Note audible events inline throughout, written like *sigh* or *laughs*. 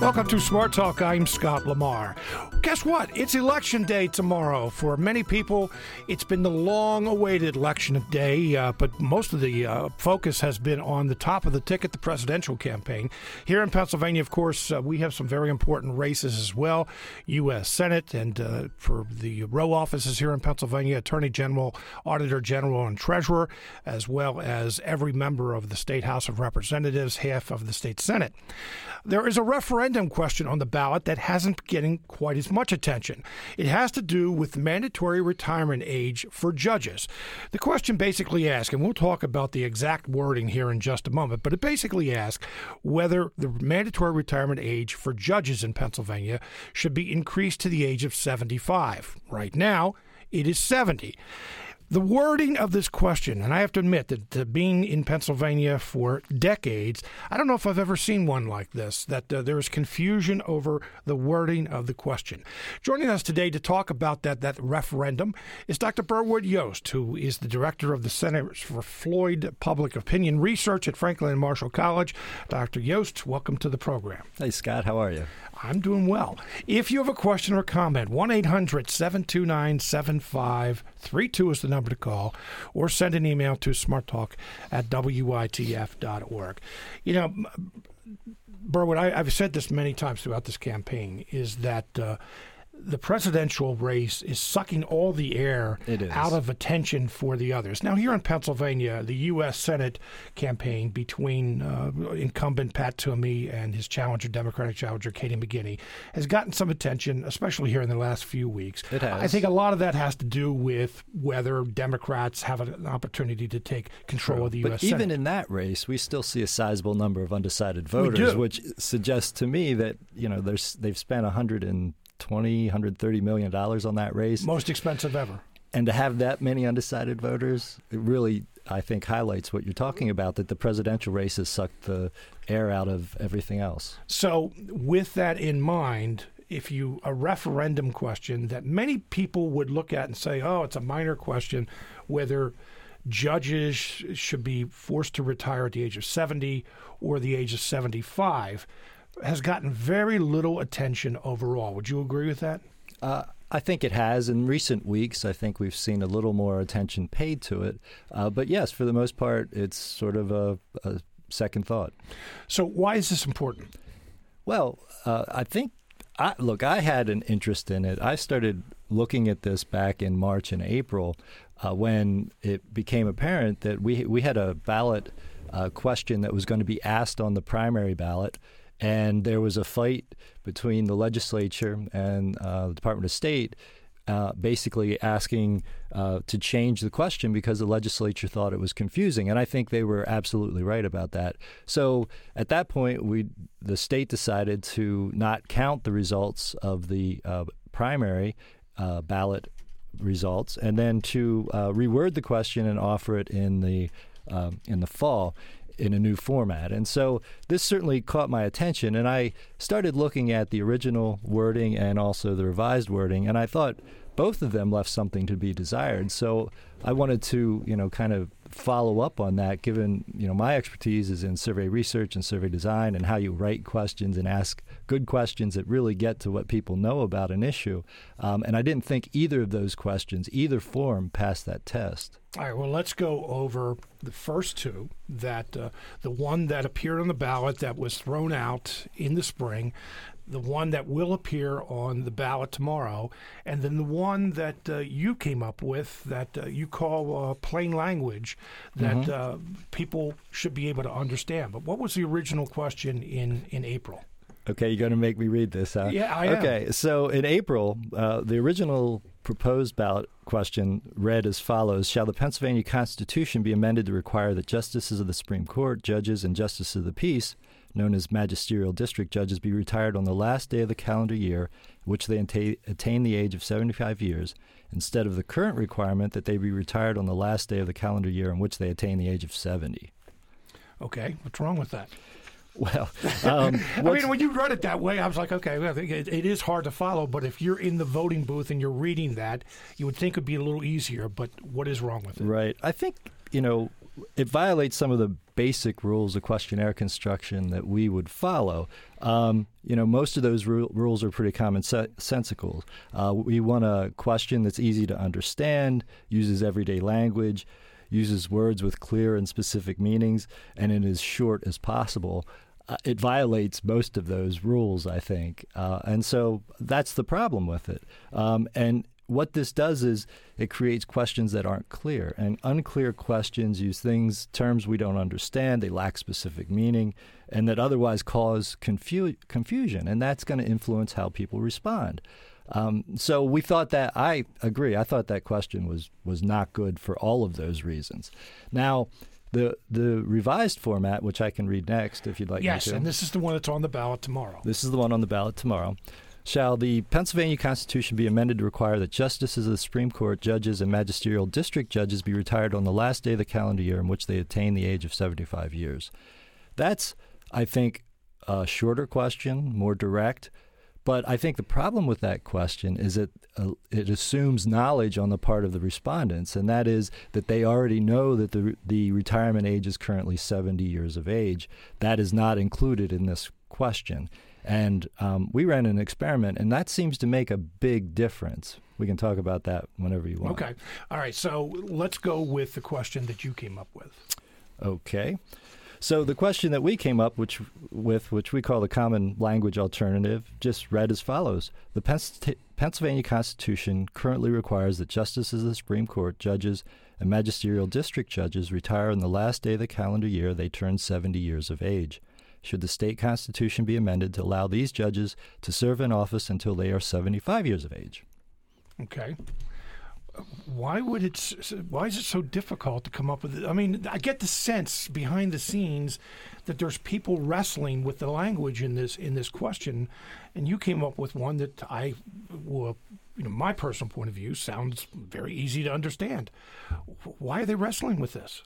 Welcome to Smart Talk. I'm Scott Lamar. Guess what? It's election day tomorrow. For many people, it's been the long awaited election day, uh, but most of the uh, focus has been on the top of the ticket, the presidential campaign. Here in Pennsylvania, of course, uh, we have some very important races as well U.S. Senate, and uh, for the row offices here in Pennsylvania, Attorney General, Auditor General, and Treasurer, as well as every member of the State House of Representatives, half of the State Senate. There is a referendum question on the ballot that hasn't getting quite as much attention. It has to do with mandatory retirement age for judges. The question basically asks, and we'll talk about the exact wording here in just a moment, but it basically asks whether the mandatory retirement age for judges in Pennsylvania should be increased to the age of 75. Right now, it is 70. The wording of this question, and I have to admit that being in Pennsylvania for decades, I don't know if I've ever seen one like this, that uh, there is confusion over the wording of the question. Joining us today to talk about that, that referendum is Dr. Berwood Yost, who is the director of the Center for Floyd Public Opinion Research at Franklin and Marshall College. Dr. Yost, welcome to the program. Hey, Scott, how are you? I'm doing well. If you have a question or comment, 1 800 729 7532 is the number to call, or send an email to smarttalk at witf.org. You know, Berwood, I, have said this many times throughout this campaign, is that. Uh, the presidential race is sucking all the air out of attention for the others. Now, here in Pennsylvania, the U.S. Senate campaign between uh, incumbent Pat Toomey and his challenger, Democratic challenger Katie McGinty, has gotten some attention, especially here in the last few weeks. It has. I think a lot of that has to do with whether Democrats have an opportunity to take control True. of the U.S. But even in that race, we still see a sizable number of undecided voters, which suggests to me that you know there's they've spent 100 and 120, 130 million dollars on that race. Most expensive ever. And to have that many undecided voters, it really, I think, highlights what you're talking about that the presidential race has sucked the air out of everything else. So, with that in mind, if you a referendum question that many people would look at and say, "Oh, it's a minor question whether judges should be forced to retire at the age of 70 or the age of 75." Has gotten very little attention overall. Would you agree with that? Uh, I think it has. In recent weeks, I think we've seen a little more attention paid to it. Uh, but yes, for the most part, it's sort of a, a, second thought. So, why is this important? Well, uh, I think, I, look, I had an interest in it. I started looking at this back in March and April uh, when it became apparent that we, we had a ballot uh, question that was going to be asked on the primary ballot and there was a fight between the legislature and uh, the Department of State. Uh, basically asking uh, to change the question because the legislature thought it was confusing, and I think they were absolutely right about that. So at that point, we the state decided to not count the results of the uh, primary uh, ballot results, and then to uh, reword the question and offer it in the in the fall in a new format. And so this certainly caught my attention, and I started looking at the original wording and also the revised wording, and I thought both of them left something to be desired. So I wanted to, you know, kind of follow up on that, given you know my expertise is in survey research and survey design and how you write questions and ask good questions that really get to what people know about an issue. Um, and I didn't think either of those questions, either form, passed that test. All right. Well, let's go over the first two. That uh, the one that appeared on the ballot that was thrown out in the spring, the one that will appear on the ballot tomorrow, and then the one that uh, you came up with that uh, you call uh, plain language that mm-hmm. Uh, people should be able to understand. But what was the original question in, in April? Okay, you're going to make me read this, huh? Yeah, I am. Okay, so in April, uh, the original proposed ballot question read as follows Shall the Pennsylvania Constitution be amended to require that justices of the Supreme Court, judges, and justices of the peace known as magisterial district judges, be retired on the last day of the calendar year in which they attain the age of 75 years, instead of the current requirement that they be retired on the last day of the calendar year in which they attain the age of 70. Okay, what's wrong with that? Well, *laughs* um, I mean, when you read it that way, I was like, okay, well, it, it is hard to follow. But if you're in the voting booth and you're reading that, you would think it'd be a little easier. But what is wrong with it? Right. I think you know it violates some of the basic rules of questionnaire construction that we would follow. Um, you know, most of those ru- rules are pretty commonsensical. Uh, we want a question that's easy to understand, uses everyday language, uses words with clear and specific meanings, and in as short as possible. Uh, it violates most of those rules, I think. Uh, and so that's the problem with it. Um, and what this does is it creates questions that aren't clear. And unclear questions use things, terms we don't understand, they lack specific meaning, and that otherwise cause confu- confusion. And that's going to influence how people respond. Um, so we thought that I agree. I thought that question was was not good for all of those reasons. Now, the the revised format, which I can read next, if you'd like. Yes, and this is the one that's on the ballot tomorrow. This is the one on the ballot tomorrow. Shall the Pennsylvania Constitution be amended to require that justices of the Supreme Court, judges, and magisterial district judges be retired on the last day of the calendar year in which they attain the age of 75 years? That's, I think, a shorter question, more direct. But I think the problem with that question is that uh, it assumes knowledge on the part of the respondents, and that is that they already know that the the retirement age is currently 70 years of age. That is not included in this question. And um, we ran an experiment, and that seems to make a big difference. We can talk about that whenever you want. Okay. All right. So let's go with the question that you came up with. Okay. So the question that we came up which, with, which we call the common language alternative, just read as follows: The Pennsylvania Constitution currently requires that justices of the Supreme Court, judges, and magisterial district judges retire on the last day of the calendar year they turn 70 years of age. Should the state constitution be amended to allow these judges to serve in office until they are 75 years of age? Okay why would it? Why is it so difficult to come up with? It? I mean, I get the sense behind the scenes that there's people wrestling with the language in this in this question, and you came up with one that I, well, you know, my personal point of view sounds very easy to understand. Why are they wrestling with this?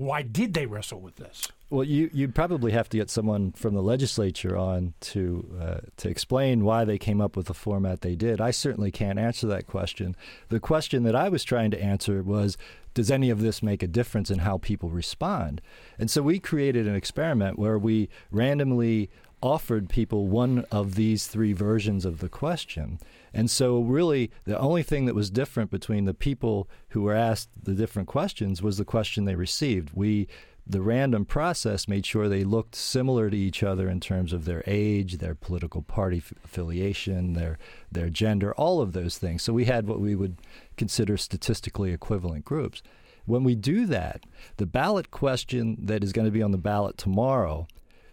Why did they wrestle with this? Well, you you'd probably have to get someone from the legislature on to uh, to explain why they came up with the format they did. I certainly can't answer that question. The question that I was trying to answer was, does any of this make a difference in how people respond? And so we created an experiment where we randomly offered people one of these three versions of the question. And so, really, the only thing that was different between the people who were asked the different questions was the question they received. We the random process made sure they looked similar to each other in terms of their age, their political party f- affiliation, their their gender, all of those things. So we had what we would consider statistically equivalent groups. When we do that, the ballot question that is going to be on the ballot tomorrow,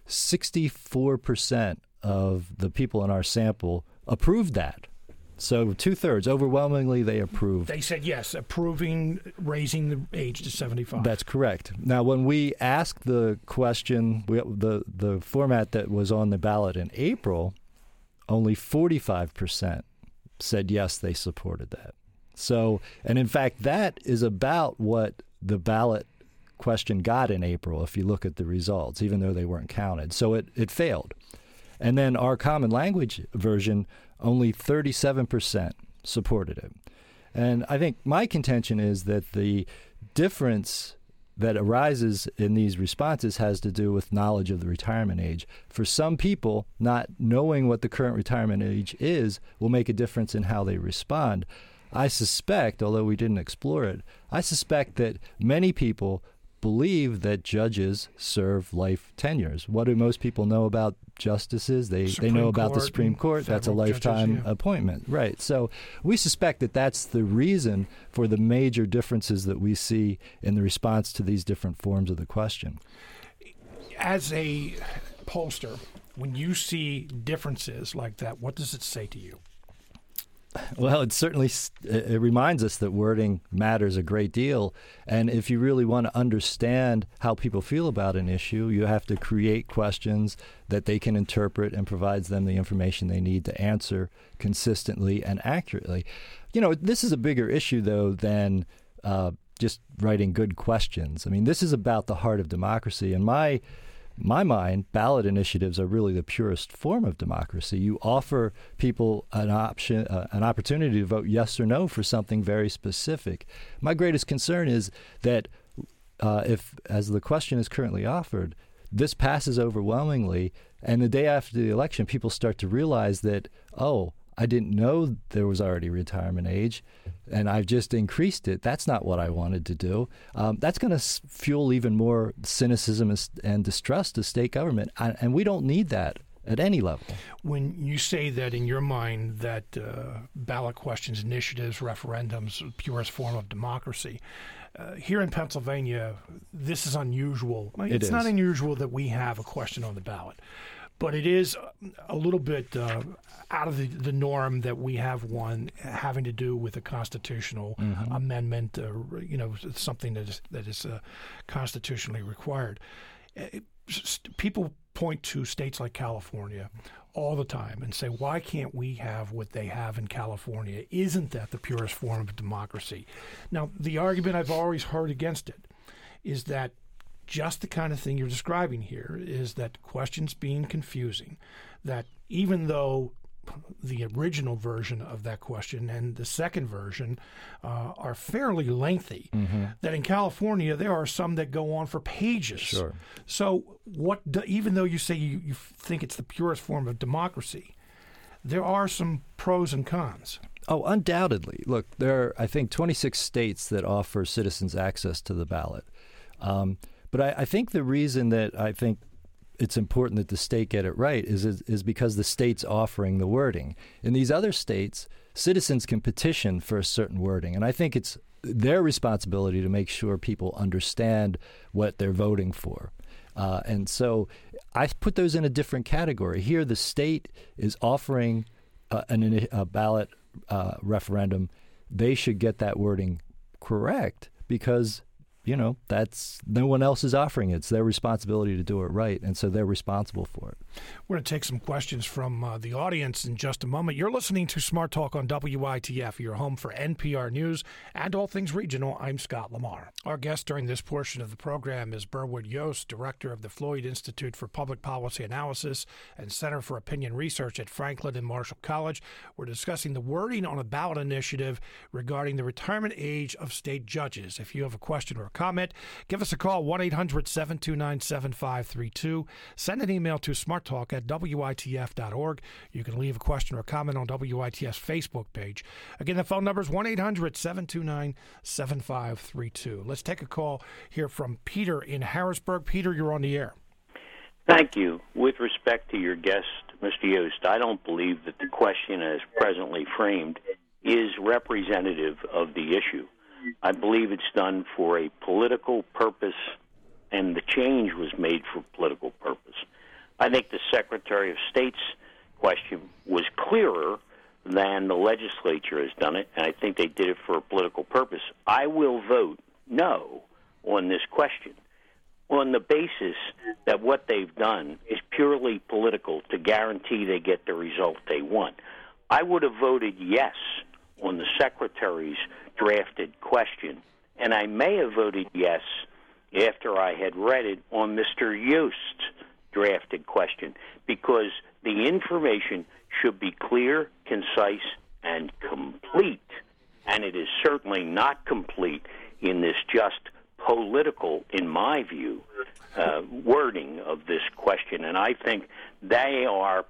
64% of the people in our sample approved that. So two thirds, overwhelmingly, they approved. They said yes, approving raising the age to seventy-five. That's correct. Now, when we asked the question, we, the the format that was on the ballot in April, only forty-five percent said yes, they supported that. So, and in fact, that is about what the ballot question got in April. If you look at the results, even though they weren't counted, so it it failed. And then our common language version only 37% supported it. And I think my contention is that the difference that arises in these responses has to do with knowledge of the retirement age. For some people, not knowing what the current retirement age is will make a difference in how they respond. I suspect, although we didn't explore it, I suspect that many people believe that judges serve life tenures. What do most people know about justices? They Supreme they know about Court the Supreme Court. That's a lifetime judges, yeah. appointment, right? So we suspect that that's the reason for the major differences that we see in the response to these different forms of the question. As a pollster, when you see differences like that, what does it say to you? *laughs* Well, it certainly it reminds us that wording matters a great deal, and if you really want to understand how people feel about an issue, you have to create questions that they can interpret and provides them the information they need to answer consistently and accurately. You know, this is a bigger issue though than uh, just writing good questions. I mean, this is about the heart of democracy, and my my mind, ballot initiatives are really the purest form of democracy. You offer people an option, uh, an opportunity to vote yes or no for something very specific. My greatest concern is that uh, if, as the question is currently offered, this passes overwhelmingly, and the day after the election, people start to realize that, oh, I didn't know there was already retirement age, and I've just increased it. That's not what I wanted to do. Um, that's going to s- fuel even more cynicism and distrust of state government, and we don't need that at any level. When you say that in your mind that uh, ballot questions, initiatives, referendums, purest form of democracy, uh, here in Pennsylvania, this is unusual. It it's is. not unusual that we have a question on the ballot, but it is a little bit uh, out of the, the, norm that we have one having to do with a constitutional mm-hmm. amendment, uh, you know, something that is, that is uh, constitutionally required. It, uh, people point to states like California all the time and say, why can't we have what they have in California? Isn't that the purest form of democracy? Now, the argument I've always heard against it is that just the kind of thing you're describing here is that questions being confusing, that even though the original version of that question and the second version uh, are fairly lengthy. Mm-hmm. That in California there are some that go on for pages. Sure. So what? Do, even though you say you, you think it's the purest form of democracy, there are some pros and cons. Oh, undoubtedly. Look, there are I think 26 states that offer citizens access to the ballot. Um, but I, I think the reason that I think it's important that the state get it right is, is, is because the state's offering the wording. In these other states, citizens can petition for a certain wording, and I think it's their responsibility to make sure people understand what they're voting for. Uh, and so I put those in a different category. Here, the state is offering uh, an, a ballot uh, referendum. They should get that wording correct because you know, that's no one else is offering it. It's their responsibility to do it right, and so they're responsible for it. We're going to take some questions from uh, the audience in just a moment. You're listening to Smart Talk on WITF, your home for NPR News and all things regional. I'm Scott Lamar. Our guest during this portion of the program is Berwood Yost, director of the Floyd Institute for Public Policy Analysis and Center for Opinion Research at Franklin and Marshall College. We're discussing the wording on a ballot initiative regarding the retirement age of state judges. If you have a question or a comment, give us a call 1 800 729 7532. Send an email to smarttalk at WITF.org. You can leave a question or comment on WITF's Facebook page. Again, the phone number is 1 800 729 7532. Let's take a call here from Peter in Harrisburg. Peter, you're on the air. Thank you. With respect to your guest, Mr. Yost, I don't believe that the question as presently framed is representative of the issue. I believe it's done for a political purpose, and the change was made for political purpose. I think the Secretary of State's question was clearer than the legislature has done it, and I think they did it for a political purpose. I will vote no on this question on the basis that what they've done is purely political to guarantee they get the result they want. I would have voted yes on the Secretary's drafted question, and I may have voted yes after I had read it on Mr. Yost's drafted question because the information should be clear, concise, and complete. And it is certainly not complete in this just political, in my view, uh, wording of this question. And I think they are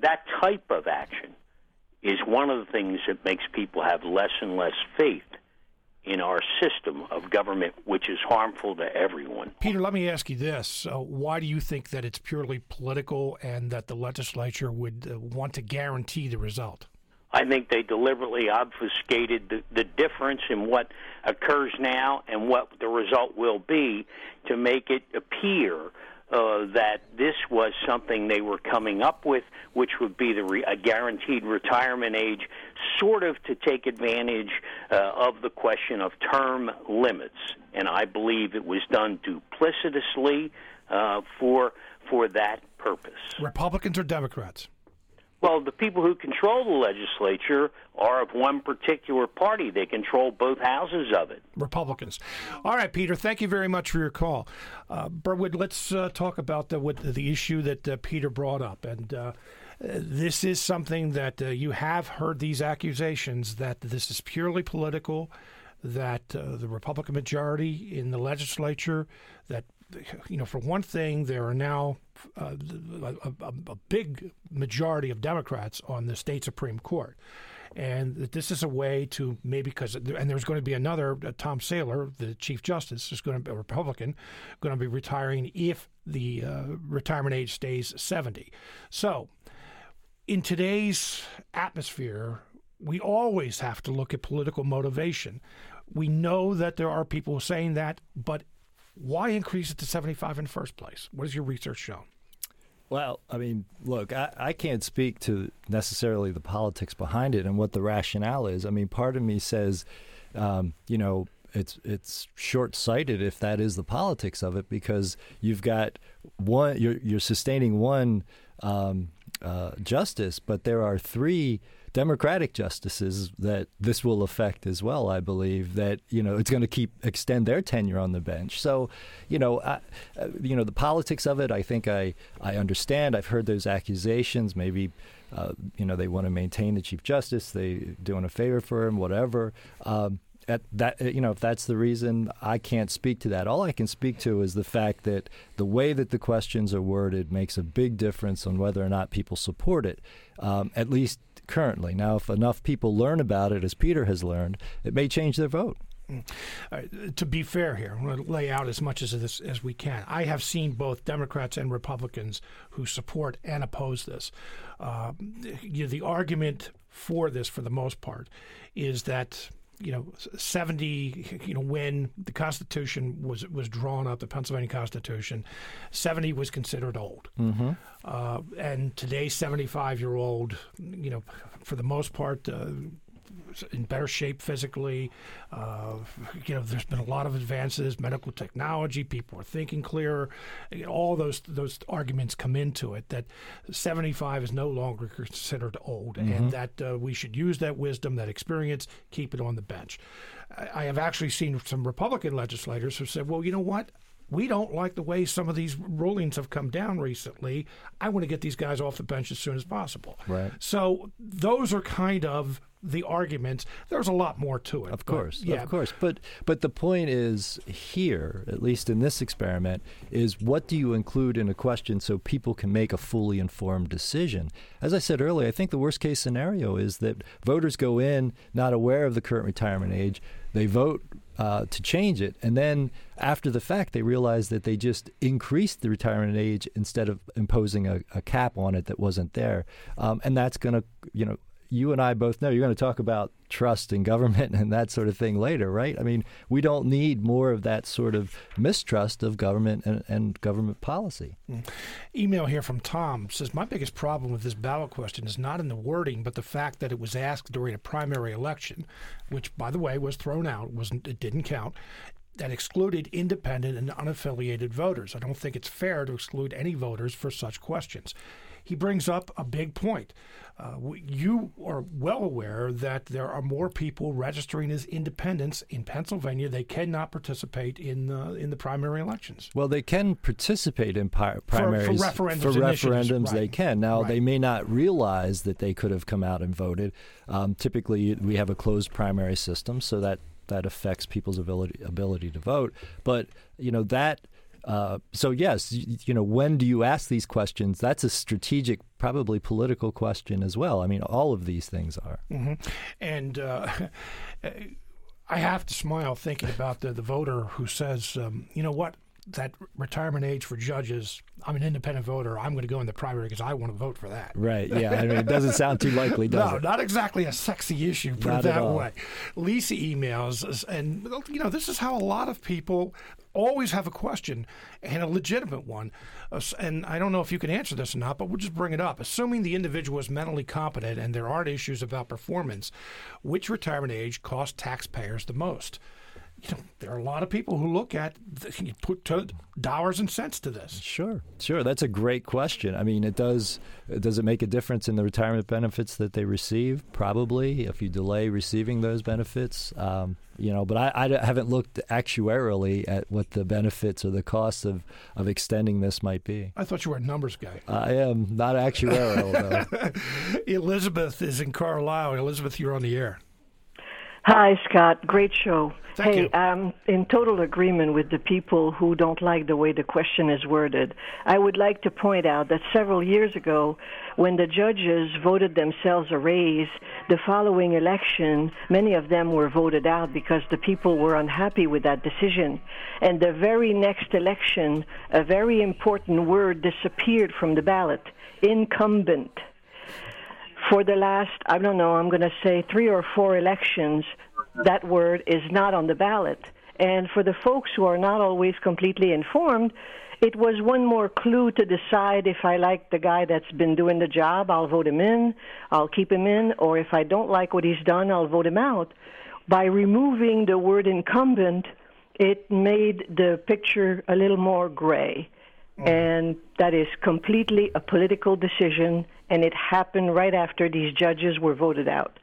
that type of action is one of the things that makes people have less and less faith in our system of government, which is harmful to everyone. Peter, let me ask you this. Uh, why do you think that it's purely political and that the legislature would uh, want to guarantee the result? I think they deliberately obfuscated the, the difference in what occurs now and what the result will be to make it appear uh, that this was something they were coming up with, which would be the re- a guaranteed retirement age, sort of to take advantage uh, of the question of term limits. And I believe it was done duplicitously uh, for for that purpose. Republicans or Democrats? Well, the people who control the legislature are of one particular party. They control both houses of it. Republicans. All right, Peter. Thank you very much for your call. Uh, Berwood, let's uh, talk about the, what, the issue that uh, Peter brought up. And uh, this is something that uh, you have heard these accusations that this is purely political. that uh, the Republican majority in the legislature, that, you know, for one thing, there are now uh, a, a, a big majority of Democrats on the state Supreme Court and this is a way to maybe because and there's going to be another uh, Tom Saylor, the Chief Justice, is going to be a Republican, going to be retiring if the uh, retirement age stays 70. So, in today's atmosphere, we always have to look at political motivation. We know that there are people saying that, but why increase it to 75 in the first place? What has your research shown? Well, I mean, look, I, I can't speak to necessarily the politics behind it and what the rationale is. I mean, part of me says, um, you know, it's it's short sighted if that is the politics of it because you've got one you're you're sustaining one um, uh, justice, but there are three Democratic justices that this will affect as well. I believe that you know it's going to keep extend their tenure on the bench. So, you know, I, uh, you know the politics of it. I think I I understand. I've heard those accusations. Maybe. Uh, you know they want to maintain the chief justice. They doing a favor for him, whatever. Um, at that you know if that's the reason I can't speak to that all I can speak to is the fact that the way that the questions are worded makes a big difference on whether or not people support it um, at least currently. Now, if enough people learn about it, as Peter has learned, it may change their vote. Uh, to be fair here, I'm going to lay out as much as this as we can. I have seen both Democrats and Republicans who support and oppose this. Uh, you know, the argument for this, for the most part, is that you know, 70, you know, when the Constitution was was drawn up, the Pennsylvania Constitution, 70 was considered old. Mm-hmm. Uh, and today, 75 year old, you know, for the most part, uh, in better shape physically. Uh, you know, there's been a lot of advances, medical technology. People are thinking clearer. All those those arguments come into it that 75 is no longer considered old, mm-hmm. and that uh, we should use that wisdom, that experience, keep it on the bench. I, I have actually seen some Republican legislators who said, "Well, you know what." we don't like the way some of these rulings have come down recently. I want to get these guys off the bench as soon as possible. Right. So those are kind of the arguments. There's a lot more to it. Of course, yeah. of course. But but the point is here, at least in this experiment, is what do you include in a question so people can make a fully informed decision? As I said earlier, I think the worst case scenario is that voters go in not aware of the current retirement age. They vote uh, to change it. And then after the fact, they realize that they just increased the retirement age instead of imposing a, a cap on it that wasn't there. Um, and that's going to, you know, you and I both know you're going to talk about trust in government *laughs* and that sort of thing later, right? I mean, we don't need more of that sort of mistrust of government and, and government policy. Mm. Email here from Tom says My biggest problem with this ballot question is not in the wording, but the fact that it was asked during a primary election, which, by the way, was thrown out. wasn't It didn't count that excluded independent and unaffiliated voters. I don't think it's fair to exclude any voters for such questions. He brings up a big point. Uh, you are well aware that there are more people registering as independents in Pennsylvania. They cannot participate in the in the primary elections. Well, they can participate in pi- primaries for, for referendums. For referendums, right. they can. Now, right. they may not realize that they could have come out and voted. Um, typically, we have a closed primary system, so that that affects people's ability ability to vote. But you know that uh, so yes, you, you, know, when do you ask these questions? That's a strategic, probably political question as well. I mean, all of these things are. Mm-hmm. And uh, *laughs* I have to smile thinking about the, the voter who says, um, you know what, that retirement age for judges. I'm an independent voter. I'm going to go in the primary because I want to vote for that. Right. *laughs* Yeah. I mean, it doesn't sound too likely, does no, it? not exactly a sexy issue. Put not it that way. Lisa emails, and you know, this is how a lot of people always have a question and a legitimate one. Uh, and I don't know if you can answer this or not, but we'll just bring it up. Assuming the individual is mentally competent and there aren't issues about performance, which retirement age costs taxpayers the most? You know, there are a lot of people who look at you put dollars and cents to this. Sure, sure. That's a great question. I mean, it does. Does it make a difference in the retirement benefits that they receive? Probably, if you delay receiving those benefits. Um, you know, but I, I haven't looked actuarially at what the benefits or the costs of, of extending this might be. I thought you were a numbers guy. I am not actuarial though. *laughs* Elizabeth is in Carlisle. Elizabeth, you're on the air. Hi, Scott. Great show. Thank hey, you. I'm in total agreement with the people who don't like the way the question is worded. I would like to point out that several years ago, when the judges voted themselves a raise, the following election, many of them were voted out because the people were unhappy with that decision. And the very next election, a very important word disappeared from the ballot incumbent for the last, I don't know, I'm going to say three or four elections, that word is not on the ballot. And for the folks who are not always completely informed, it was one more clue to decide if I like the guy that's been doing the job, I'll vote him in, I'll keep him in, or if I don't like what he's done, I'll vote him out. By removing the word incumbent, it made the picture a little more gray. And that is completely a political decision, and it happened right after these judges were voted out.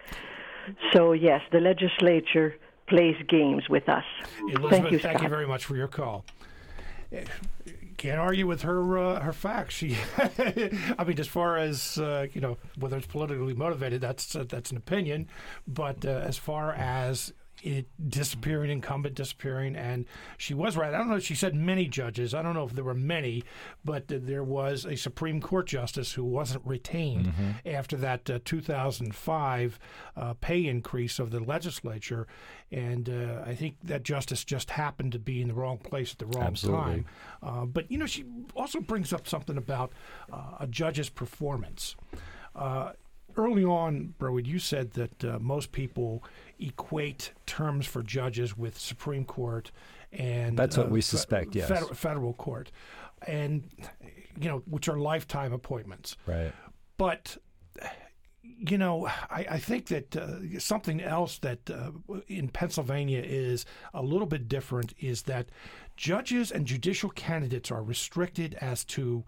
So, yes, the legislature plays games with us. Elizabeth, thank you, thank Scott. you very much for your call. Can't argue with her uh, her facts. *laughs* She, I mean, as far as uh, you know, whether it's politically motivated, that's uh, that's an opinion. But uh, as far as it disappearing, incumbent disappearing, and she was right. I don't know. if She said many judges. I don't know if there were many, but uh, there was a Supreme Court justice who wasn't retained after that uh, 2005 uh, pay increase of the legislature, and uh, I think that justice just happened to be in the wrong place at the wrong Absolutely. time. Uh, but you know, she also brings up something about uh, a judge's performance. Uh, early on, Berwood, you said that uh, most people equate terms for judges with Supreme Court and That's what uh, we fe- suspect, yes. federal, federal court, and you know, which are lifetime appointments. Right. But you know, I, I think that uh, something else that uh, in Pennsylvania is a little bit different is that judges and judicial candidates are restricted as to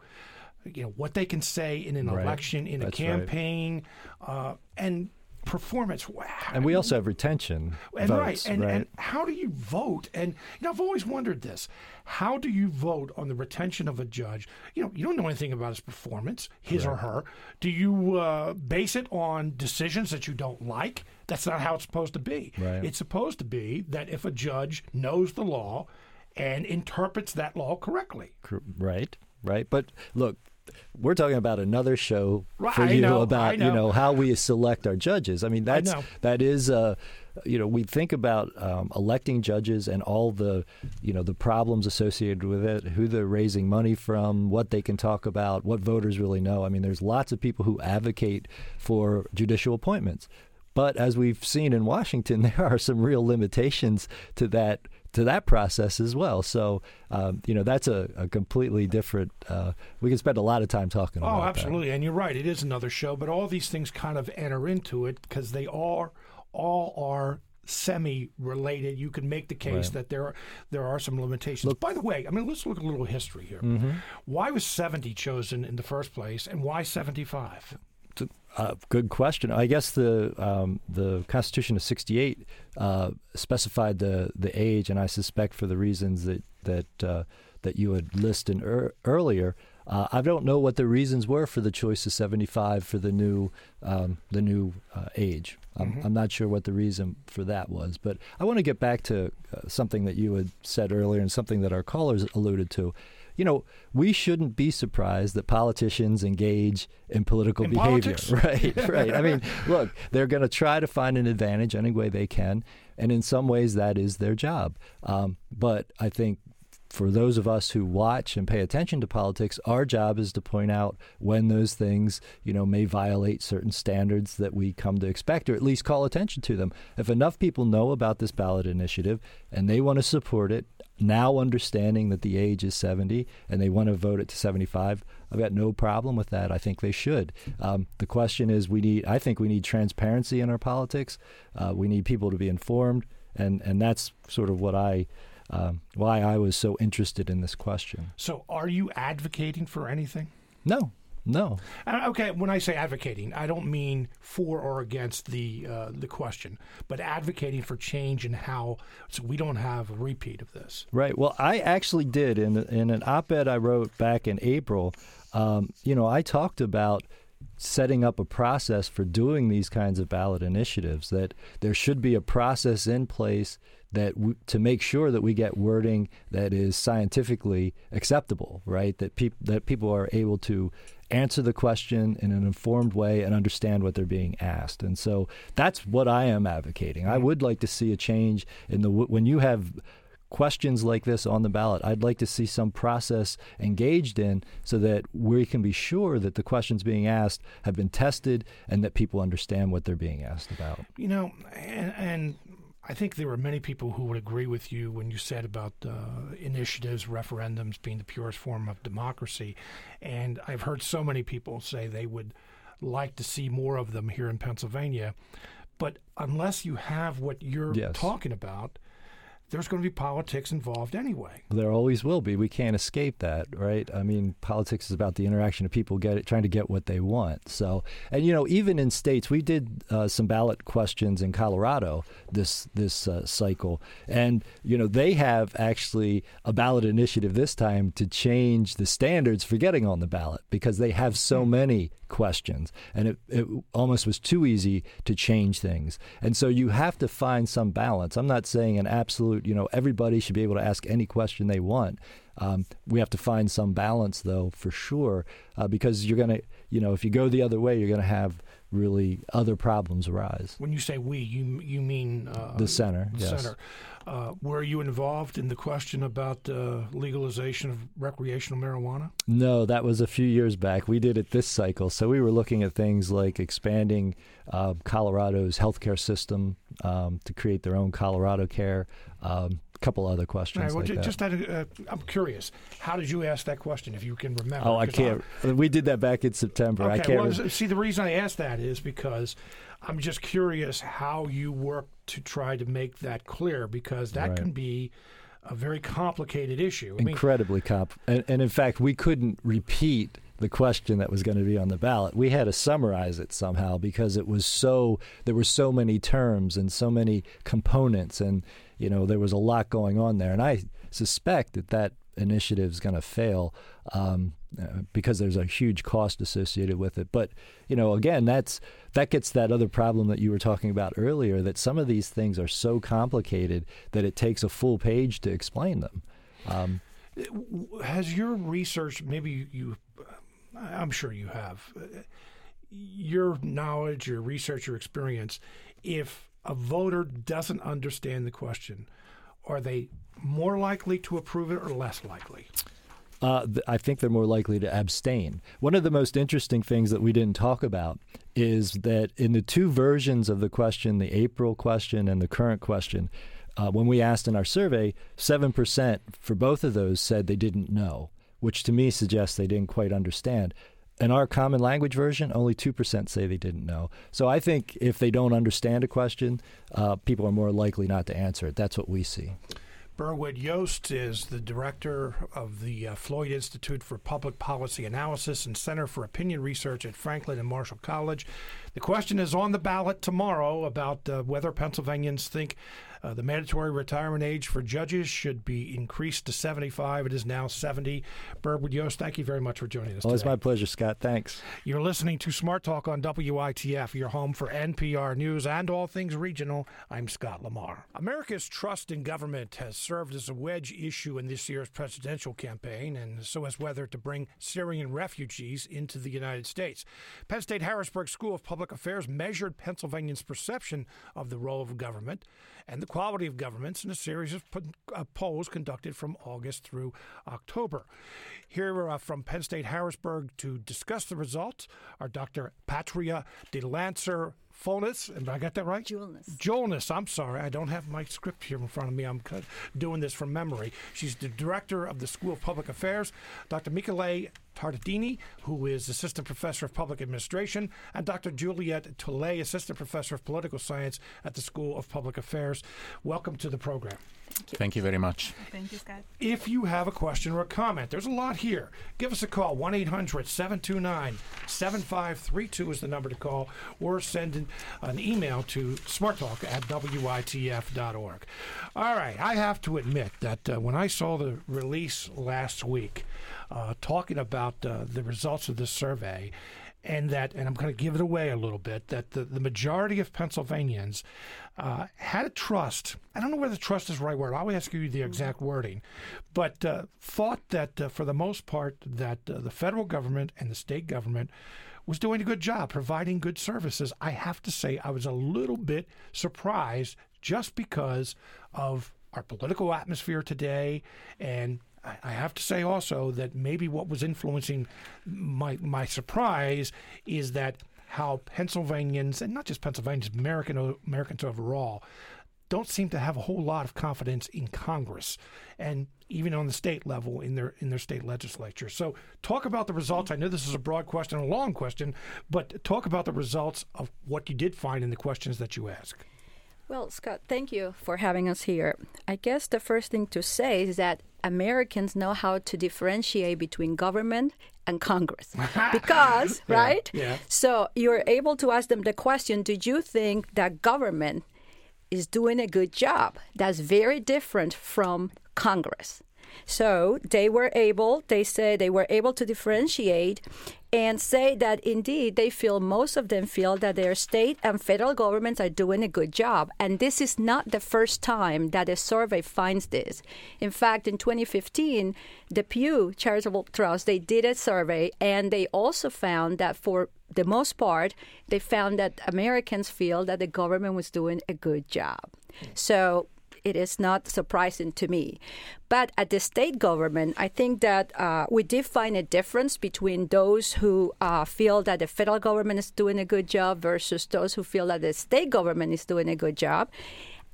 you know what they can say in an Right. know, in a That's right. campaign, uh, and performance. Wow. And we also have retention And votes, right, and, right? and how do you vote? And you know, I've always wondered this: how do you vote on the retention of a judge? You know, you don't know anything about his performance, his or her. Do you uh, base it on decisions that you don't like? That's not how it's supposed to be. Right. It's supposed to be that if a judge knows the law and interprets that law correctly. Right, right. But look, we're talking about another show Right, for I you know, about I you know. know how we select our judges. I mean, that's know. that is uh, you know we think about um, electing judges and all the you know the problems associated with it, who they're raising money from, what they can talk about, what voters really know. I mean, there's lots of people who advocate for judicial appointments. But as we've seen in Washington, *laughs* there are some real limitations to that to that process as well. So um, you know that's a, a completely different. Uh, we can spend a lot of time talking about. Oh, that. absolutely, and you're right. It is another show, but all these things kind of enter into it because they are all are semi-related. You can make the case Right. that there are there are some limitations. By the way, I mean let's look at a little history here. Mm-hmm. Why was 70 chosen in the first place, and why 75? Uh, good question. I guess the um, the Constitution of '68 uh, specified the the age, and I suspect for the reasons that that uh, that you had listed er- earlier. Uh, I don't know what the reasons were for the choice of 75 for the new um, the new uh, age. I'm, I'm not sure what the reason for that was, but I want to get back to uh, something that you had said earlier and something that our callers alluded to. You know, we shouldn't be surprised that politicians engage in political In behavior. politics? *laughs* Right, *laughs* right. I mean, look, they're going to try to find an advantage any way they can, and in some ways that is their job. Um, but I think for those of us who watch and pay attention to politics, our job is to point out when those things, you know, may violate certain standards that we come to expect, or at least call attention to them. If enough people know about this ballot initiative and they want to support it, now understanding that the age is 70 and they want to vote it to 75, I've got no problem with that. I think they should. Um, the question is, we need. I think we need transparency in our politics. Uh, we need people to be informed, and and that's sort of what I. Um, why I was so interested in this question. So, are you advocating for anything? No, no. Uh, Okay, when I say advocating, I don't mean for or against the uh, the question, but advocating for change and how so we don't have a repeat of this. Right. Well, I actually did in in an op-ed I wrote back in April. Um, you know, I talked about setting up a process for doing these kinds of ballot initiatives. That there should be a process in place that w- to make sure that we get wording that is scientifically acceptable, right? That people that people are able to answer the question in an informed way and understand what they're being asked. And so that's what I am advocating. I would like to see a change in the when you have questions like this on the ballot. I'd like to see some process engaged in so that we can be sure that the questions being asked have been tested and that people understand what they're being asked about. You know, and, and I think there were many people who would agree with you when you said about uh, initiatives, referendums being the purest form of democracy. And I've heard so many people say they would like to see more of them here in Pennsylvania. But unless you have what you're Yes. talking about, there's going to be politics involved anyway. There always will be. We can't escape that, right? I mean, politics is about the interaction of people get trying to get what they want. So, and you know, even in states, we did uh, some ballot questions in Colorado this this uh, cycle, and you know, they have actually a ballot initiative this time to change the standards for getting on the ballot because they have so many questions. And it, it almost was too easy to change things. And so you have to find some balance. I'm not saying an absolute you know everybody should be able to ask any question they want. Um, we have to find some balance though for sure uh, because you're going to you know if you go the other way you're going to have really other problems arise When you say we, you you mean uh, the center the yes center. Uh, were you involved in the question about uh, legalization of recreational marijuana? No, that was a few years back. We did it this cycle. So we were looking at things like expanding uh, Colorado's healthcare system um, to create their own Colorado Care. Um, couple other questions right, well, like just out of, uh, I'm curious. How did you ask that question, if you can remember? oh, I can't. We did that back in September. I Okay, can't. well, see, the reason I ask that is because I'm just curious how you work to try to make that clear, because that Right. can be a very complicated issue. I mean, incredibly comp. And, and in fact, we couldn't repeat the question that was going to be on the ballot. We had to summarize it somehow because it was so there were so many terms and so many components, and you know there was a lot going on there. And I suspect that that initiative is going to fail um, uh, because there's a huge cost associated with it. But you know, again, that's that gets that other problem that you were talking about earlier. That some of these things are so complicated that it takes a full page to explain them. Um, has your research, maybe you, I'm sure you have, uh, your knowledge, your research, your experience, if a voter doesn't understand the question, are they more likely to approve it or less likely? Uh, th- I think they're more likely to abstain. One of the most interesting things that we didn't talk about is that in the two versions of the question, the April question and the current question, uh, when we asked in our survey, 7% for both of those said they didn't know, which to me suggests they didn't quite understand. In our common language version, only 2% say they didn't know. So I think if they don't understand a question, uh, people are more likely not to answer it. That's what we see. Berwood Yost is the director of the uh, Floyd Institute for Public Policy Analysis and Center for Opinion Research at Franklin and Marshall College. The question is on the ballot tomorrow about uh, whether Pennsylvanians think uh, the mandatory retirement age for judges should be increased to 75. It is now 70. Berwood Yost, thank you very much for joining us Well, it's my pleasure, Scott. Thanks. You're listening to Smart Talk on WITF, your home for NPR News and all things regional. I'm Scott Lamar. America's trust in government has served as a wedge issue in this year's presidential campaign, and so has whether to bring Syrian refugees into the United States. Penn State Harrisburg School of Public Affairs measured Pennsylvanians' perception of the role of government and the quality of governments in a series of uh, polls conducted from August through October. Here uh, from Penn State Harrisburg to discuss the results are Dr. Patria de Fonis, and I got that right? Julness. Joelness, I'm sorry. I don't have my script here in front of me. I'm doing this from memory. She's the director of the School of Public Affairs. Dr. Michele Tardini, who is assistant professor of public administration, and Dr. Juliette Tolay, assistant professor of political science at the School of Public Affairs. Welcome to the program. Thank you very much. Thank you, Scott. If you have a question or a comment, there's a lot here. Give us a call. 1 800 729 7532 is the number to call, or send an, an email to smarttalk at witf.org. All right. I have to admit that uh, when I saw the release last week, uh, talking about uh, the results of this survey, and that, and I'm going to give it away a little bit, that the, the majority of Pennsylvanians uh, had a trust. I don't know whether trust is the right word. I'll ask you the exact wording, but uh, thought that uh, for the most part that uh, the federal government and the state government was doing a good job providing good services. I have to say I was a little bit surprised just because of our political atmosphere today and I have to say also that maybe what was influencing my my surprise is that how Pennsylvanians and not just Pennsylvanians, American Americans overall, don't seem to have a whole lot of confidence in Congress and even on the state level in their in their state legislature. So talk about the results. I know this is a broad question, a long question, but talk about the results of what you did find in the questions that you asked. Well, Scott, thank you for having us here. I guess the first thing to say is that Americans know how to differentiate between government and Congress. *laughs* because, yeah, right? Yeah. So you're able to ask them the question Do you think that government is doing a good job? That's very different from Congress. So they were able, they said they were able to differentiate and say that indeed they feel, most of them feel that their state and federal governments are doing a good job. And this is not the first time that a survey finds this. In fact, in 2015, the Pew Charitable Trust, they did a survey and they also found that for the most part, they found that Americans feel that the government was doing a good job. So it is not surprising to me. But at the state government, I think that uh, we did find a difference between those who uh, feel that the federal government is doing a good job versus those who feel that the state government is doing a good job.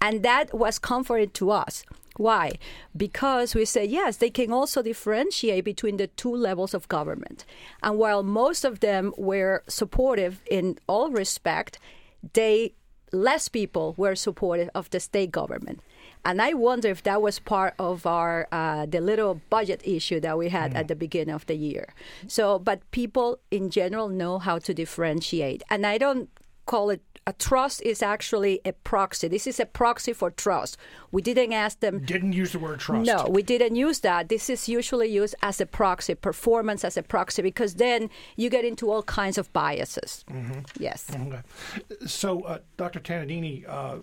And that was comforting to us. Why? Because we say, yes, they can also differentiate between the two levels of government. And while most of them were supportive in all respect, they less people were supportive of the state government. And I wonder if that was part of our uh, the little budget issue that we had mm. at the beginning of the year. So, but people in general know how to differentiate, and I don't call it a trust is actually a proxy. This is a proxy for trust. We didn't ask them. Didn't use the word trust. No, we didn't use that. This is usually used as a proxy, performance as a proxy, because then you get into all kinds of biases. Mm-hmm. Yes. Okay. So, uh, Dr. Tanadini, uh,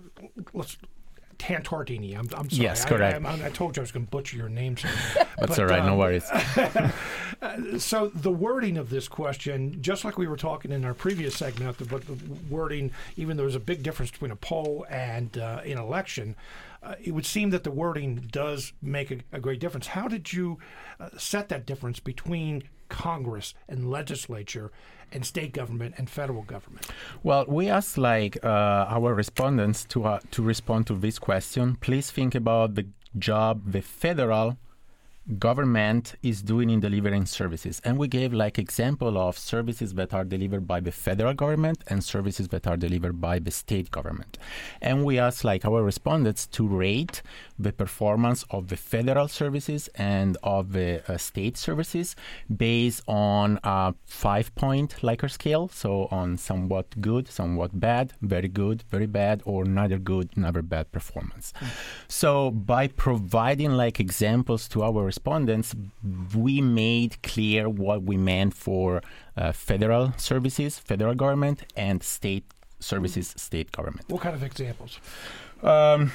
let's Tantardini. I'm, I'm sorry. Yes, correct. I, I, I, told you I was going to butcher your name. *laughs* That's but, all right. Um, no worries. *laughs* so the wording of this question, just like we were talking in our previous segment, but the wording, even though there's a big difference between a poll and uh, an election, uh, it would seem that the wording does make a, a great difference. How did you uh, set that difference between Congress and legislature and state government and federal government? Well, we asked like uh, our respondents to uh, to respond to this question. Please think about the job the federal government is doing in delivering services. And we gave like example of services that are delivered by the federal government and services that are delivered by the state government. And we asked like our respondents to rate the performance of the federal services and of the uh, state services based on a five point Likert scale so on somewhat good somewhat bad very good very bad or neither good neither bad performance mm-hmm. so by providing like examples to our respondents, we made clear what we meant for uh, federal services, federal government, and state services, state government. What kind of examples? Um,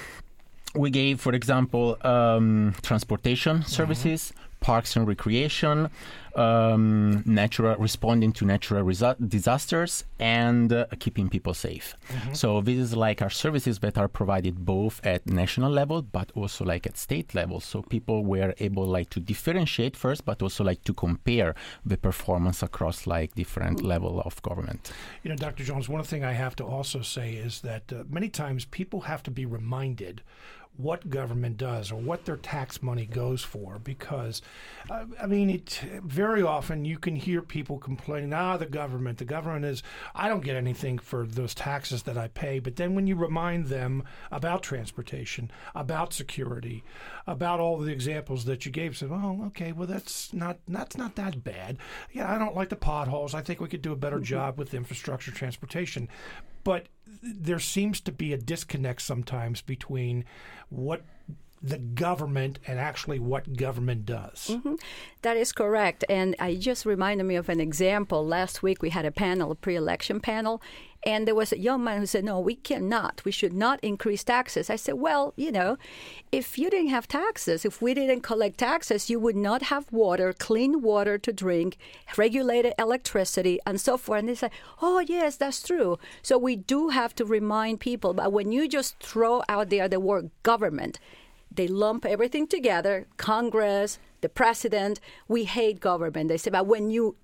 we gave, for example, um, transportation mm-hmm. services, mm-hmm. parks and recreation, um, natural responding to natural resa- disasters and uh, keeping people safe. Mm-hmm. So this is like our services that are provided both at national level but also like at state level. So people were able like to differentiate first, but also like to compare the performance across like different mm-hmm. level of government. You know, Dr. Jones, one thing I have to also say is that uh, many times people have to be reminded what government does or what their tax money goes for because uh, I mean it very often you can hear people complaining ah the government the government is I don't get anything for those taxes that I pay. But then when you remind them about transportation about security about all the examples that you gave say well okay well that's not that's not that bad. Yeah I don't like the potholes. I think we could do a better mm-hmm. job with infrastructure transportation but there seems to be a disconnect sometimes between what the government and actually what government does. Mm-hmm. That is correct. And I just reminded me of an example. Last week we had a panel, a pre election panel, and there was a young man who said, No, we cannot. We should not increase taxes. I said, Well, you know, if you didn't have taxes, if we didn't collect taxes, you would not have water, clean water to drink, regulated electricity, and so forth. And they said, Oh, yes, that's true. So we do have to remind people. But when you just throw out there the word government, they lump everything together Congress, the president. We hate government. They say, but when you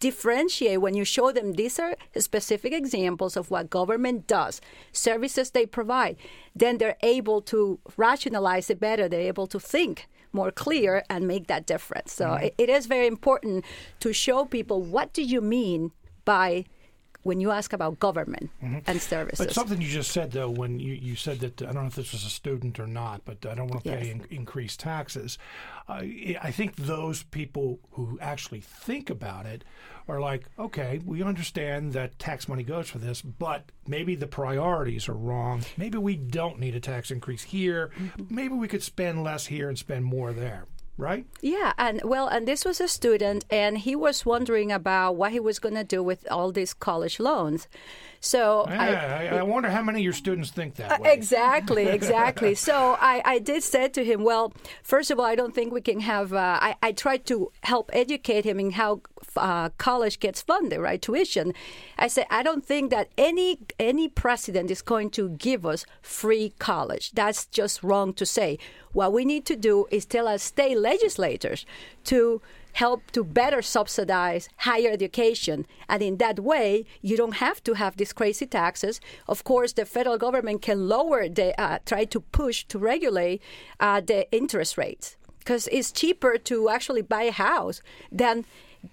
differentiate when you show them these are specific examples of what government does, services they provide, then they're able to rationalize it better. They're able to think more clear and make that difference. So mm-hmm. it, it is very important to show people what do you mean by when you ask about government mm-hmm. and services. But something you just said, though, when you, you said that, I don't know if this was a student or not, but I don't want to yes. pay in, increased taxes. Uh, I think those people who actually think about it are like, okay, we understand that tax money goes for this, but maybe the priorities are wrong. Maybe we don't need a tax increase here. Mm-hmm. Maybe we could spend less here and spend more there right? Yeah, and well, and this was a student, and he was wondering about what he was going to do with all these college loans. So yeah, I, I, wonder how many of your students think that uh, way. Exactly, *laughs* exactly. so I, I did say to him, well, first of all, I don't think we can have. Uh, I, I tried to help educate him in how uh, college gets funded, right? Tuition. I said I don't think that any any president is going to give us free college. That's just wrong to say. What we need to do is tell our state legislators to help to better subsidize higher education. And in that way, you don't have to have these crazy taxes. Of course, the federal government can lower the, uh, try to push to regulate uh, the interest rates because it's cheaper to actually buy a house than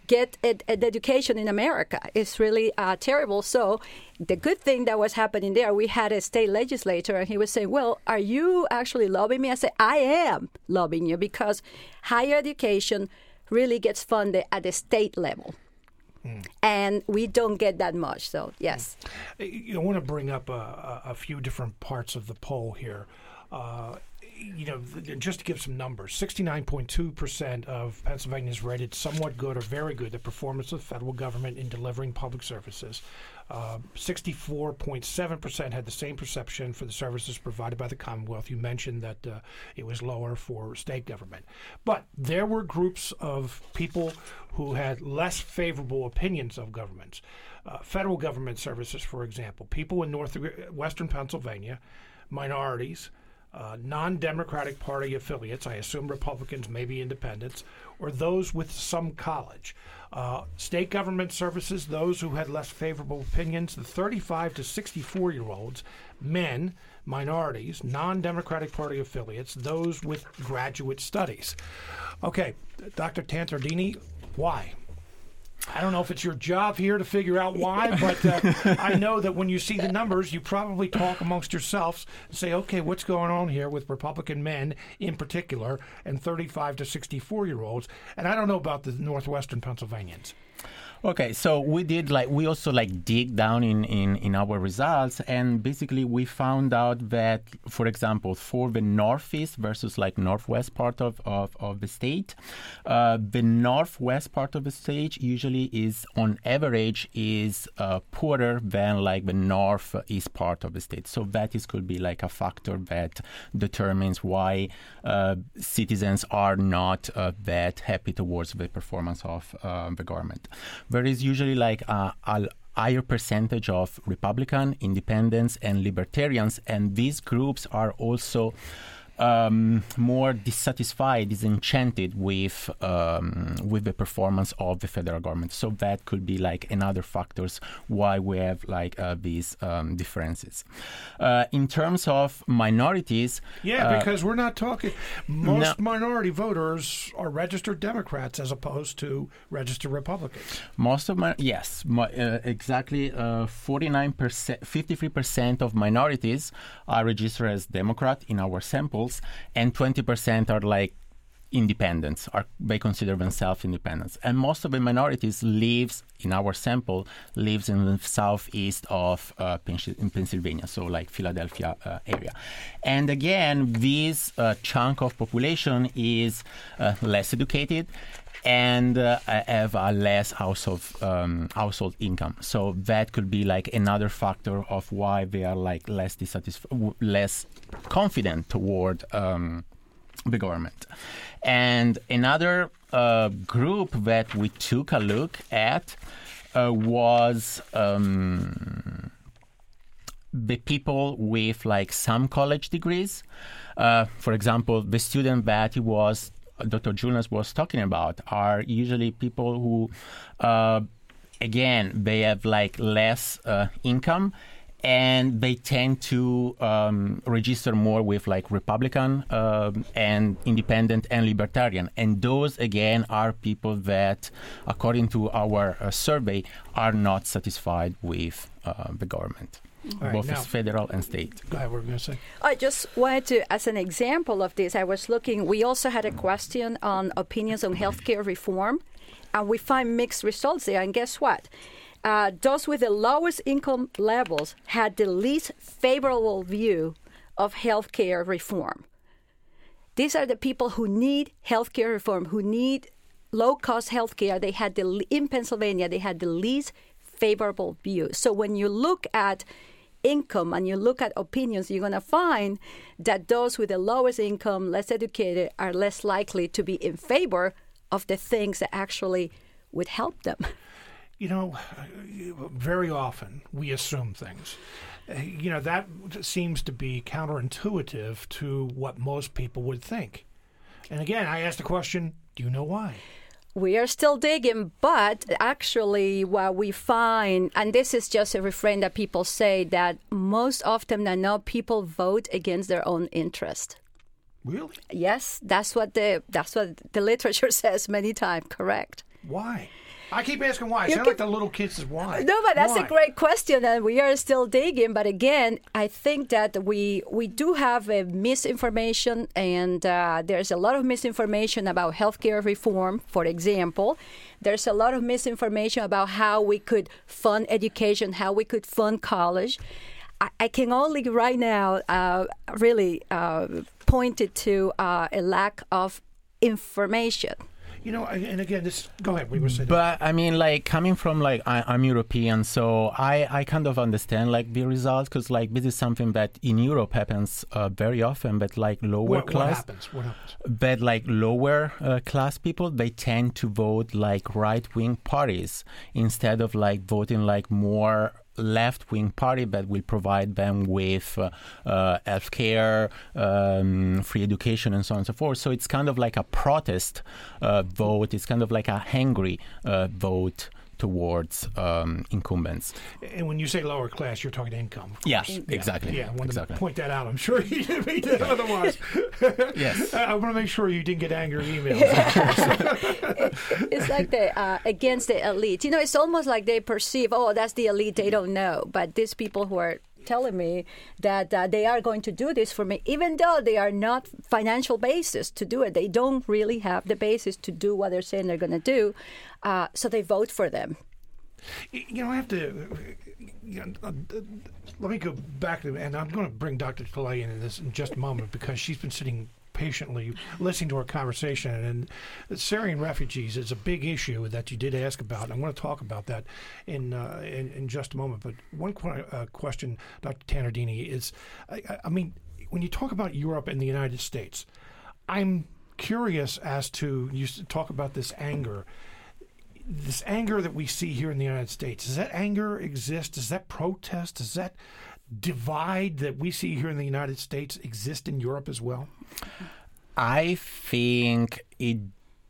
get an education in America. It's really uh, terrible. So the good thing that was happening there, we had a state legislator, and he was saying, "Well, are you actually lobbying me?" I said, "I am lobbying you because higher education really gets funded at the state level. Mm. And we don't get that much. So, yes. I want to bring up a, a, few different parts of the poll here. Uh, you know, just to give some numbers, 69.2% of Pennsylvanians rated somewhat good or very good the performance of the federal government in delivering public services. 64.7% uh, had the same perception for the services provided by the Commonwealth. You mentioned that uh, it was lower for state government. But there were groups of people who had less favorable opinions of governments. Uh, federal government services, for example, people in northwestern Pennsylvania, minorities, uh, non Democratic Party affiliates, I assume Republicans, maybe independents, or those with some college. Uh, state government services, those who had less favorable opinions, the 35 to 64 year olds, men, minorities, non Democratic Party affiliates, those with graduate studies. Okay, Dr. Tantardini, why? I don't know if it's your job here to figure out why, *laughs* but uh, I know that when you see the numbers, you probably talk amongst yourselves and say, okay, what's going on here with Republican men in particular and 35 to 64 year olds? And I don't know about the Northwestern Pennsylvanians. Okay, so we did like we also like dig down in, in, in our results and basically we found out that for example for the northeast versus like northwest part of, of, of the state, uh, the northwest part of the state usually is on average is uh, poorer than like the northeast part of the state. So that is could be like a factor that determines why uh, citizens are not uh, that happy towards the performance of uh, the government there is usually like a, a higher percentage of Republican, independents, and libertarians, and these groups are also um, more dissatisfied, disenchanted with um, with the performance of the federal government. So that could be like another factors why we have like uh, these um, differences. Uh, in terms of minorities, yeah, uh, because we're not talking. Most no, minority voters are registered Democrats as opposed to registered Republicans. Most of my yes, my, uh, exactly. Uh, Forty nine percent, fifty three percent of minorities are registered as Democrat in our sample and 20% are like independents are they consider themselves independents and most of the minorities lives in our sample lives in the southeast of uh, in pennsylvania so like philadelphia uh, area and again this uh, chunk of population is uh, less educated and uh, have a less household um, household income. So that could be like another factor of why they are like less dissatisfied, less confident toward um, the government. And another uh, group that we took a look at uh, was um, the people with like some college degrees. Uh, for example, the student that was Dr. Julius was talking about are usually people who, uh, again, they have like less uh, income and they tend to um, register more with like Republican um, and independent and libertarian. And those again are people that, according to our uh, survey, are not satisfied with uh, the government. Right, both now, federal and state. Go ahead, what were you going to say? I just wanted to, as an example of this, I was looking, we also had a question on opinions on healthcare reform, and we find mixed results there. And guess what? Uh, those with the lowest income levels had the least favorable view of healthcare reform. These are the people who need healthcare reform, who need low cost healthcare. They had the in Pennsylvania, they had the least favorable view. So when you look at income and you look at opinions, you're going to find that those with the lowest income, less educated, are less likely to be in favor of the things that actually would help them. *laughs* you know, very often we assume things. Uh, you know, that seems to be counterintuitive to what most people would think. And again, I asked the question do you know why? We are still digging, but actually, what we find, and this is just a refrain that people say, that most often than not, people vote against their own interest. Really? Yes, that's what the that's what the literature *laughs* says many times. Correct. Why? I keep asking why. I sound like the little kids is why. No, but that's why? a great question, and we are still digging. But again, I think that we we do have a misinformation, and uh, there's a lot of misinformation about healthcare reform, for example. There's a lot of misinformation about how we could fund education, how we could fund college. I, I can only right now uh, really uh, point it to uh, a lack of information you know, and again, this. Go ahead. We were saying. But I mean, like coming from like I, am European, so I I kind of understand like the results because like this is something that in Europe happens uh, very often. But like lower what, class, what happens? What happens? But like lower uh, class people, they tend to vote like right wing parties instead of like voting like more left wing party that will provide them with uh, uh, health care, um, free education, and so on and so forth. So it's kind of like a protest uh, vote. It's kind of like a hangry uh, vote towards um, incumbents. And when you say lower class, you're talking income. Yes, yeah, exactly. Yeah, I wanted exactly. to point that out. I'm sure you didn't mean that otherwise. *laughs* yes. *laughs* I want to make sure you didn't get angry emails. *laughs* it's like the uh, against the elite. You know, it's almost like they perceive, oh, that's the elite. They don't know. But these people who are telling me that uh, they are going to do this for me, even though they are not financial basis to do it. They don't really have the basis to do what they're saying they're going to do. Uh, so they vote for them. You know, I have to. You know, uh, let me go back to, and I'm going to bring Dr. Pillay in this in just a moment because she's been sitting patiently listening to our conversation. And Syrian refugees is a big issue that you did ask about. I want to talk about that in uh, in, in, just a moment. But one qu- uh, question, Dr. Tannardini, is I, I mean, when you talk about Europe and the United States, I'm curious as to you talk about this anger this anger that we see here in the United States, does that anger exist? Does that protest? Does that divide that we see here in the United States exist in Europe as well? I think it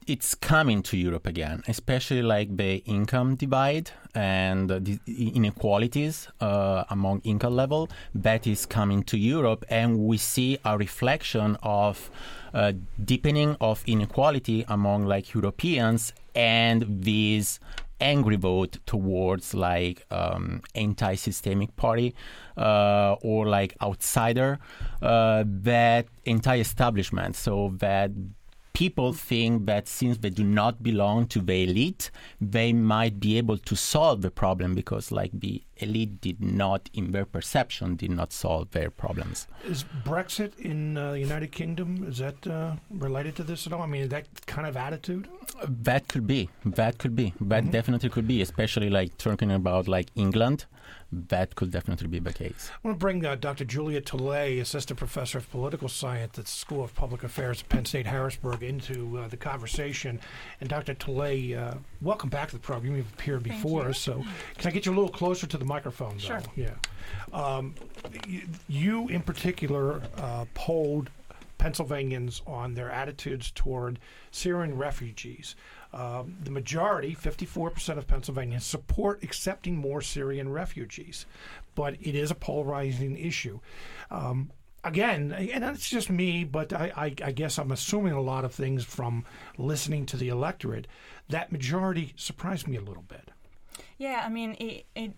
it's coming to Europe again, especially like the income divide and the inequalities uh, among income level. That is coming to Europe, and we see a reflection of uh, deepening of inequality among like Europeans and these angry vote towards like um, anti-systemic party uh, or like outsider uh, that entire establishment. so that people think that since they do not belong to the elite, they might be able to solve the problem because, like, the elite did not, in their perception, did not solve their problems. Is Brexit in uh, the United Kingdom is that uh, related to this at all? I mean, that kind of attitude. That could be. That could be. That mm-hmm. definitely could be. Especially like talking about like England that could definitely be the case. I want to bring uh, Dr. Julia Tolay, assistant professor of political science at the School of Public Affairs at Penn State Harrisburg, into uh, the conversation. And Dr. Tolay, uh, welcome back to the program. You've appeared before us, so can I get you a little closer to the microphone? Sure. Though? Yeah. Um, you, you, in particular, uh, polled Pennsylvanians on their attitudes toward Syrian refugees. Um, the majority, 54% of Pennsylvanians, support accepting more Syrian refugees, but it is a polarizing issue. Um, again, and it's just me, but I, I, I, guess I'm assuming a lot of things from listening to the electorate. That majority surprised me a little bit. Yeah, I mean, it, it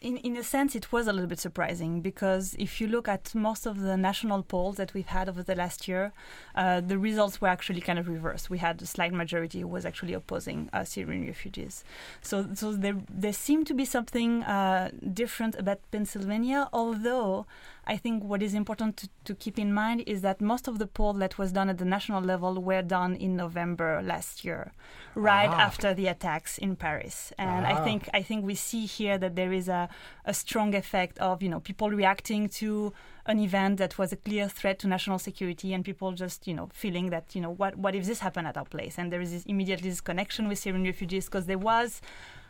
in, in a sense, it was a little bit surprising because if you look at most of the national polls that we've had over the last year, uh, the results were actually kind of reversed. We had a slight majority who was actually opposing uh, Syrian refugees. So, so there, there seemed to be something uh, different about Pennsylvania, although I think what is important to, to, keep in mind is that most of the poll that was done at the national level were done in November last year, right ah. after the attacks in Paris. And ah. I think I think we see here that there is a, a strong effect of you know people reacting to an event that was a clear threat to national security and people just you know feeling that you know what what if this happened at our place and there is this immediately this connection with Syrian refugees because there was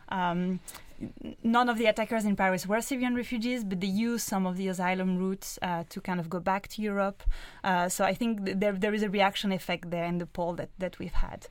um, none of the attackers in Paris were Syrian refugees, but they used some of the asylum routes uh, to kind of go back to Europe. Uh, so I think th- there there is a reaction effect there in the poll that, that we've had.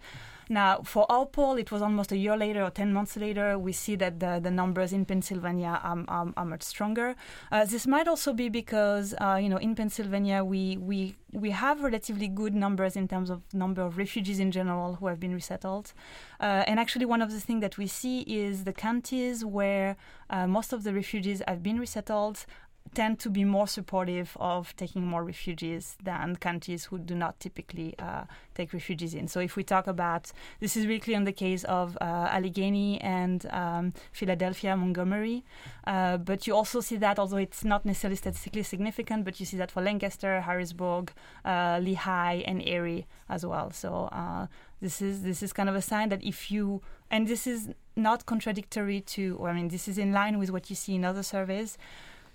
Now, for our poll, it was almost a year later or 10 months later. We see that the, the numbers in Pennsylvania are, are, are much stronger. Uh, this might also be because, uh, you know, in Pennsylvania, we, we, we have relatively good numbers in terms of number of refugees in general who have been resettled. Uh, and actually, one of the things that we see is the counties where uh, most of the refugees have been resettled tend to be more supportive of taking more refugees than countries who do not typically uh, take refugees in. So if we talk about this is really clear in the case of uh, Allegheny and um, Philadelphia, Montgomery, uh, but you also see that although it's not necessarily statistically significant, but you see that for Lancaster, Harrisburg, uh, Lehigh, and Erie as well. So uh, this is this is kind of a sign that if you and this is not contradictory to, I mean, this is in line with what you see in other surveys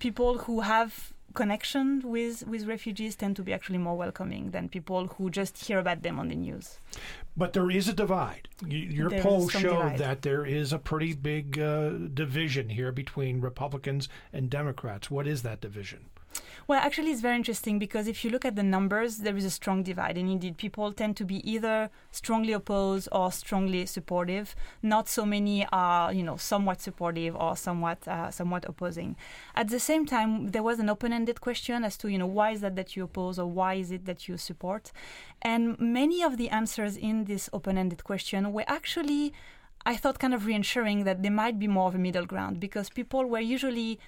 people who have connection with with refugees tend to be actually more welcoming than people who just hear about them on the news. But there is a divide. Your there poll showed divide. that there is a pretty big uh, division here between Republicans and Democrats. What is that division? Well, actually, it's very interesting because if you look at the numbers, there is a strong divide. And indeed, people tend to be either strongly opposed or strongly supportive. Not so many are, you know, somewhat supportive or somewhat, uh, somewhat opposing. At the same time, there was an open-ended question as to, you know, why is that that you oppose or why is it that you support? And many of the answers in this open-ended question were actually I thought kind of reassuring that there might be more of a middle ground because people were usually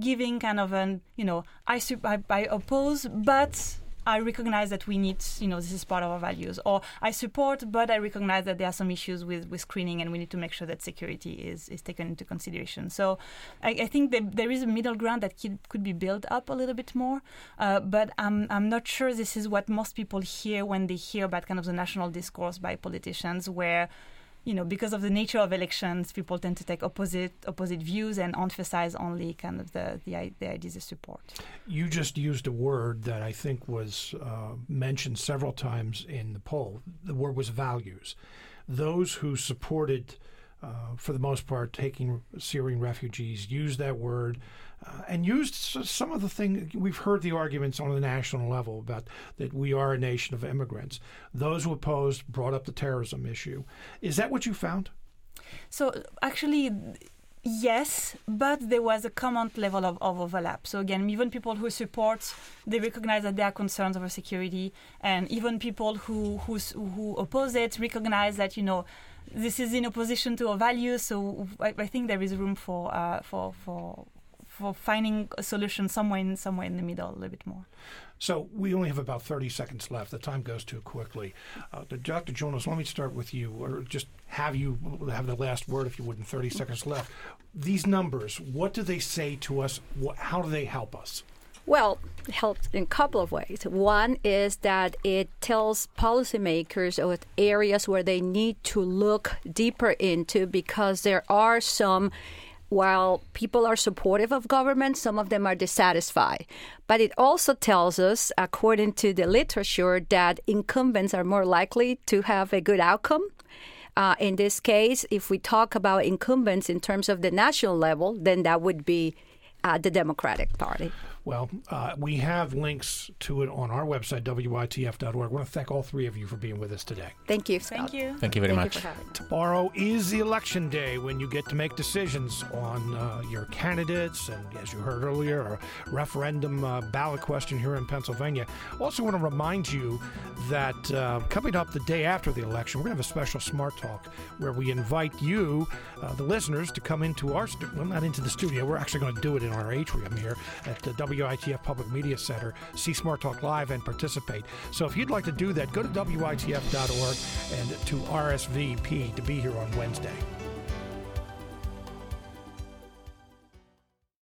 giving kind of an you know I, I, I oppose but I recognize that we need, you know, this is part of our values. Or I support, but I recognize that there are some issues with, with screening and we need to make sure that security is, is taken into consideration. So I, I think that there is a middle ground that could, could be built up a little bit more. Uh, but I'm, I'm not sure this is what most people hear when they hear about kind of the national discourse by politicians, where you know, because of the nature of elections, people tend to take opposite opposite views and emphasize only kind of the the, the ideas of support. You just used a word that I think was uh, mentioned several times in the poll. The word was values. Those who supported, uh, for the most part, taking Syrian refugees used that word uh, and used some of the things we've heard the arguments on the national level about that we are a nation of immigrants. Those who opposed brought up the terrorism issue. Is that what you found? So actually. Yes, but there was a common level of, of, overlap. So again, even people who support, they recognize that there are concerns over security, and even people who who, who oppose it recognize that you know this is in opposition to our values. So I, I think there is room for uh, for for for finding a solution somewhere in somewhere in the middle, a little bit more. So we only have about 30 seconds left. The time goes too quickly. Uh, Dr. Jonas, let me start with you, or just have you have the last word, if you would, in 30 seconds left. These numbers, what do they say to us? What, how do they help us? Well, it helps in a couple of ways. One is that it tells policymakers of areas where they need to look deeper into because there are some while people are supportive of government, some of them are dissatisfied. But it also tells us, according to the literature, that incumbents are more likely to have a good outcome. Uh, in this case, if we talk about incumbents in terms of the national level, then that would be uh, the Democratic Party. Well, uh, we have links to it on our website, WITF.org. I want to thank all three of you for being with us today. Thank you. Scott. Thank you. Thank you very Thank much. you for. Tomorrow is the election day when you get to make decisions on uh, your candidates, and as you heard earlier, a referendum uh, ballot question here in Pennsylvania. Also, want to remind you that uh, coming up the day after the election, we're going to have a special Smart Talk where we invite you, uh, the listeners, to come into our stu- well, not into the studio. We're actually going to do it in our atrium here at the WITF Public Media Center. See Smart Talk live and participate. So, if you'd like to do that, go to WITF.org and to RSVP to be here on Wednesday.